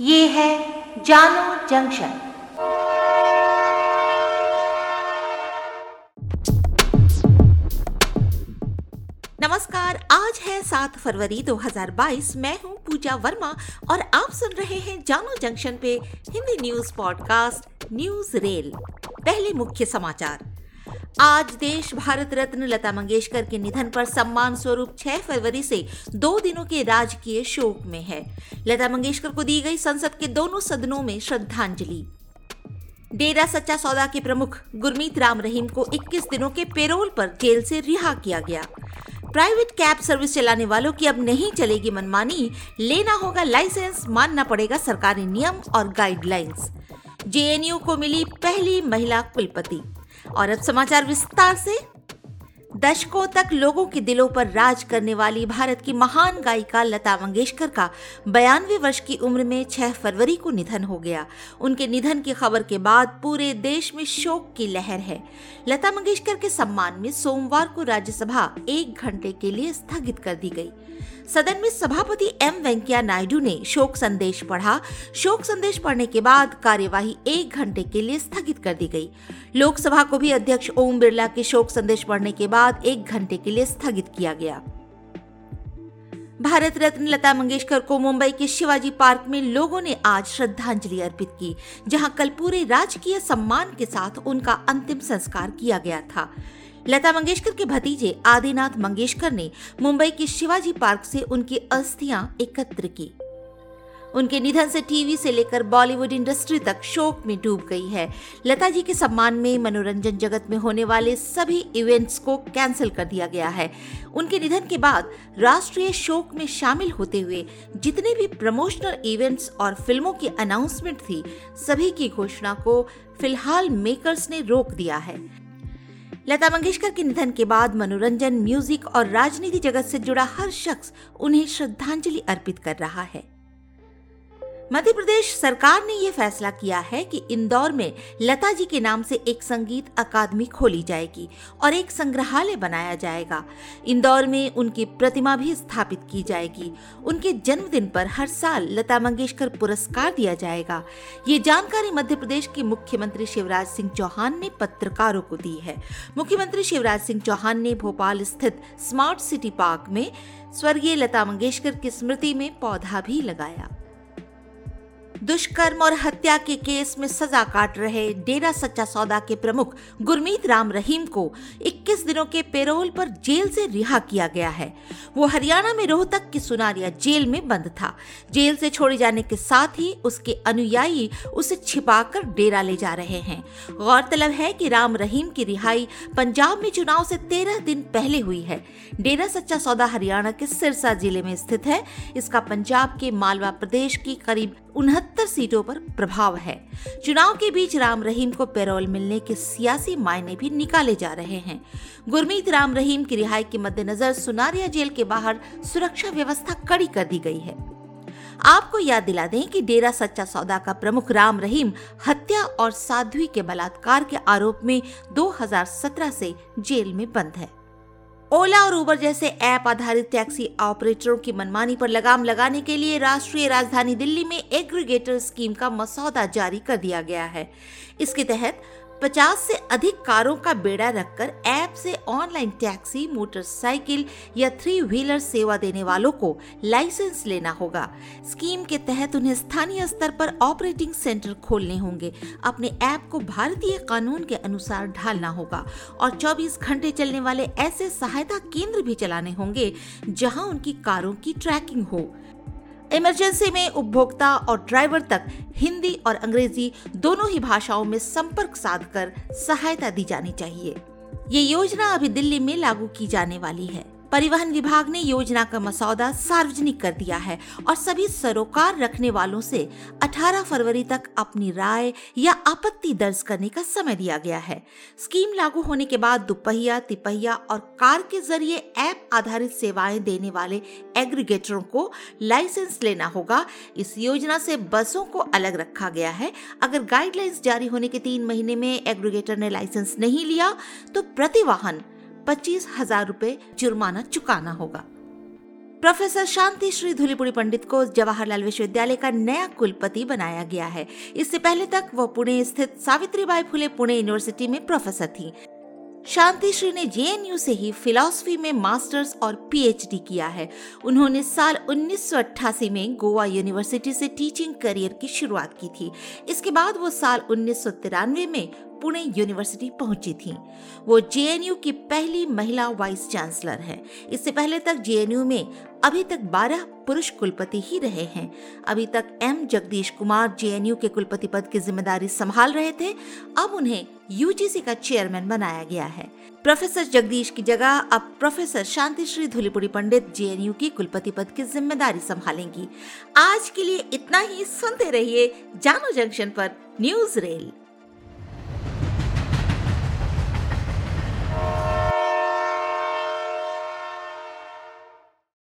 ये है जानो जंक्शन। नमस्कार, आज है सात फरवरी 2022 मैं हूँ पूजा वर्मा और आप सुन रहे हैं जानो जंक्शन पे Hindi news podcast news reel. पहले मुख्य समाचार। आज देश भारत रत्न लता मंगेशकर के निधन पर सम्मान स्वरूप 6 फरवरी से दो दिनों के राजकीय शोक में है। लता मंगेशकर को दी गई संसद के दोनों सदनों में श्रद्धांजलि। डेरा सच्चा सौदा के प्रमुख गुरमीत राम रहीम को 21 दिनों के पेरोल पर जेल से रिहा किया गया। प्राइवेट कैब सर्विस चलाने वालों की अब नहीं चलेगी मनमानी, लेना होगा लाइसेंस, मानना पड़ेगा सरकारी नियम और गाइडलाइंस। जेएनयू को मिली पहली महिला कुलपति। और अब समाचार विस्तार से। दशकों तक लोगों के दिलों पर राज करने वाली भारत की महान गायिका लता मंगेशकर का बयानवे वर्ष की उम्र में 6 फरवरी को निधन हो गया। उनके निधन की खबर के बाद पूरे देश में शोक की लहर है। लता मंगेशकर के सम्मान में सोमवार को राज्यसभा एक घंटे के लिए स्थगित कर दी गई। सदन में सभापति एम वेंकैया नायडू ने शोक संदेश पढ़ा। शोक संदेश पढ़ने के बाद कार्यवाही एक घंटे के लिए स्थगित कर दी गई। लोकसभा को भी अध्यक्ष ओम बिरला के शोक संदेश पढ़ने के बाद एक घंटे के लिए स्थगित किया गया। भारत रत्न लता मंगेशकर को मुंबई के शिवाजी पार्क में लोगों ने आज श्रद्धांजलि अर्पित की, जहाँ कल पूरे राजकीय सम्मान के साथ उनका अंतिम संस्कार किया गया था। लता मंगेशकर के भतीजे आदिनाथ मंगेशकर ने मुंबई के शिवाजी पार्क से उनकी अस्थियाँ एकत्र की। उनके निधन से टीवी से लेकर बॉलीवुड इंडस्ट्री तक शोक में डूब गई है। लता जी के सम्मान में मनोरंजन जगत में होने वाले सभी इवेंट्स को कैंसिल कर दिया गया है। उनके निधन के बाद राष्ट्रीय शोक में शामिल होते हुए जितने भी प्रमोशनल इवेंट्स और फ़िल्मों की अनाउंसमेंट थी, सभी की घोषणा को फ़िलहाल मेकर्स ने रोक दिया है। लता मंगेशकर के निधन के बाद मनोरंजन, म्यूज़िक और राजनीति जगत से जुड़ा हर शख्स उन्हें श्रद्धांजलि अर्पित कर रहा है। मध्य प्रदेश सरकार ने यह फैसला किया है कि इंदौर में लता जी के नाम से एक संगीत अकादमी खोली जाएगी और एक संग्रहालय बनाया जाएगा। इंदौर में उनकी प्रतिमा भी स्थापित की जाएगी। उनके जन्मदिन पर हर साल लता मंगेशकर पुरस्कार दिया जाएगा। ये जानकारी मध्य प्रदेश के मुख्यमंत्री शिवराज सिंह चौहान ने पत्रकारों को दी है। मुख्यमंत्री शिवराज सिंह चौहान ने भोपाल स्थित स्मार्ट सिटी पार्क में स्वर्गीय लता मंगेशकर की स्मृति में पौधा भी लगाया। दुष्कर्म और हत्या के केस में सजा काट रहे डेरा सच्चा सौदा के प्रमुख गुरमीत राम रहीम को 21 दिनों के पेरोल पर जेल से रिहा किया गया है। वो हरियाणा में रोहतक की सुनारिया जेल में बंद था। जेल से छोड़े जाने के साथ ही उसके अनुयायी उसे छिपाकर डेरा ले जा रहे हैं। गौरतलब है कि राम रहीम की रिहाई पंजाब में चुनाव से तेरह दिन पहले हुई है। डेरा सच्चा सौदा हरियाणा के सिरसा ज़िले में स्थित है। इसका पंजाब के मालवा प्रदेश की करीब उनहत्तर सीटों पर प्रभाव है। चुनाव के बीच राम रहीम को पैरोल मिलने के सियासी मायने भी निकाले जा रहे हैं। गुरमीत राम रहीम की रिहाई के मद्देनजर सुनारिया जेल के बाहर सुरक्षा व्यवस्था कड़ी कर दी गई है। आपको याद दिला दें कि डेरा सच्चा सौदा का प्रमुख राम रहीम हत्या और साध्वी के बलात्कार के आरोप में 2017 से जेल में बंद है। ओला और उबर जैसे ऐप आधारित टैक्सी ऑपरेटरों की मनमानी पर लगाम लगाने के लिए राष्ट्रीय राजधानी दिल्ली में एग्रीगेटर स्कीम का मसौदा जारी कर दिया गया है। इसके तहत 50 से अधिक कारों का बेड़ा रखकर ऐप से ऑनलाइन टैक्सी, मोटरसाइकिल या थ्री व्हीलर सेवा देने वालों को लाइसेंस लेना होगा। स्कीम के तहत उन्हें स्थानीय स्तर पर ऑपरेटिंग सेंटर खोलने होंगे। अपने ऐप को भारतीय कानून के अनुसार ढालना होगा और 24 घंटे चलने वाले ऐसे सहायता केंद्र भी चलाने होंगे जहाँ उनकी कारों की ट्रैकिंग हो। इमरजेंसी में उपभोक्ता और ड्राइवर तक हिंदी और अंग्रेज़ी दोनों ही भाषाओं में संपर्क साधकर सहायता दी जानी चाहिए। ये योजना अभी दिल्ली में लागू की जाने वाली है। परिवहन विभाग ने योजना का मसौदा सार्वजनिक कर दिया है और सभी सरोकार रखने वालों से 18 फरवरी तक अपनी राय या आपत्ति दर्ज करने का समय दिया गया है। स्कीम लागू होने के बाद दुपहिया, तिपहिया और कार के ज़रिए ऐप आधारित सेवाएँ देने वाले एग्रीगेटरों को लाइसेंस लेना होगा। इस योजना से बसों को अलग रखा गया है। अगर गाइडलाइंस जारी होने के तीन महीने में एग्रीगेटर ने लाइसेंस नहीं लिया तो प्रति वाहन पच्चीस हज़ार रूपए जुर्माना चुकाना होगा। प्रोफेसर शांति श्री धुलीपुड़ी पंडित को जवाहरलाल विश्वविद्यालय का नया कुलपति बनाया गया है। इससे पहले तक वो पुणे स्थित सावित्रीबाई फुले पुणे यूनिवर्सिटी में प्रोफेसर थी। शांति श्री ने जेएनयू से ही फिलॉसफी में मास्टर्स और पीएचडी किया है। उन्होंने साल 1988 में गोवा यूनिवर्सिटी से टीचिंग करियर की शुरुआत की थी। इसके बाद वो साल उन्नीस सौ तिरानवे में पुणे यूनिवर्सिटी पहुँची थी। वो जेएनयू की पहली महिला वाइस चांसलर है। इससे पहले तक जेएनयू में अभी तक 12 पुरुष कुलपति ही रहे हैं। अभी तक एम जगदीश कुमार जेएनयू के कुलपति पद की ज़िम्मेदारी संभाल रहे थे। अब उन्हें यूजीसी का चेयरमैन बनाया गया है। प्रोफेसर जगदीश की जगह अब प्रोफेसर शांति श्री धुलीपुड़ी पंडित जेएनयू की कुलपति पद की ज़िम्मेदारी संभालेंगी। आज के लिए इतना ही। सुनते रहिए जानो जंक्शन पर न्यूज़ रेल।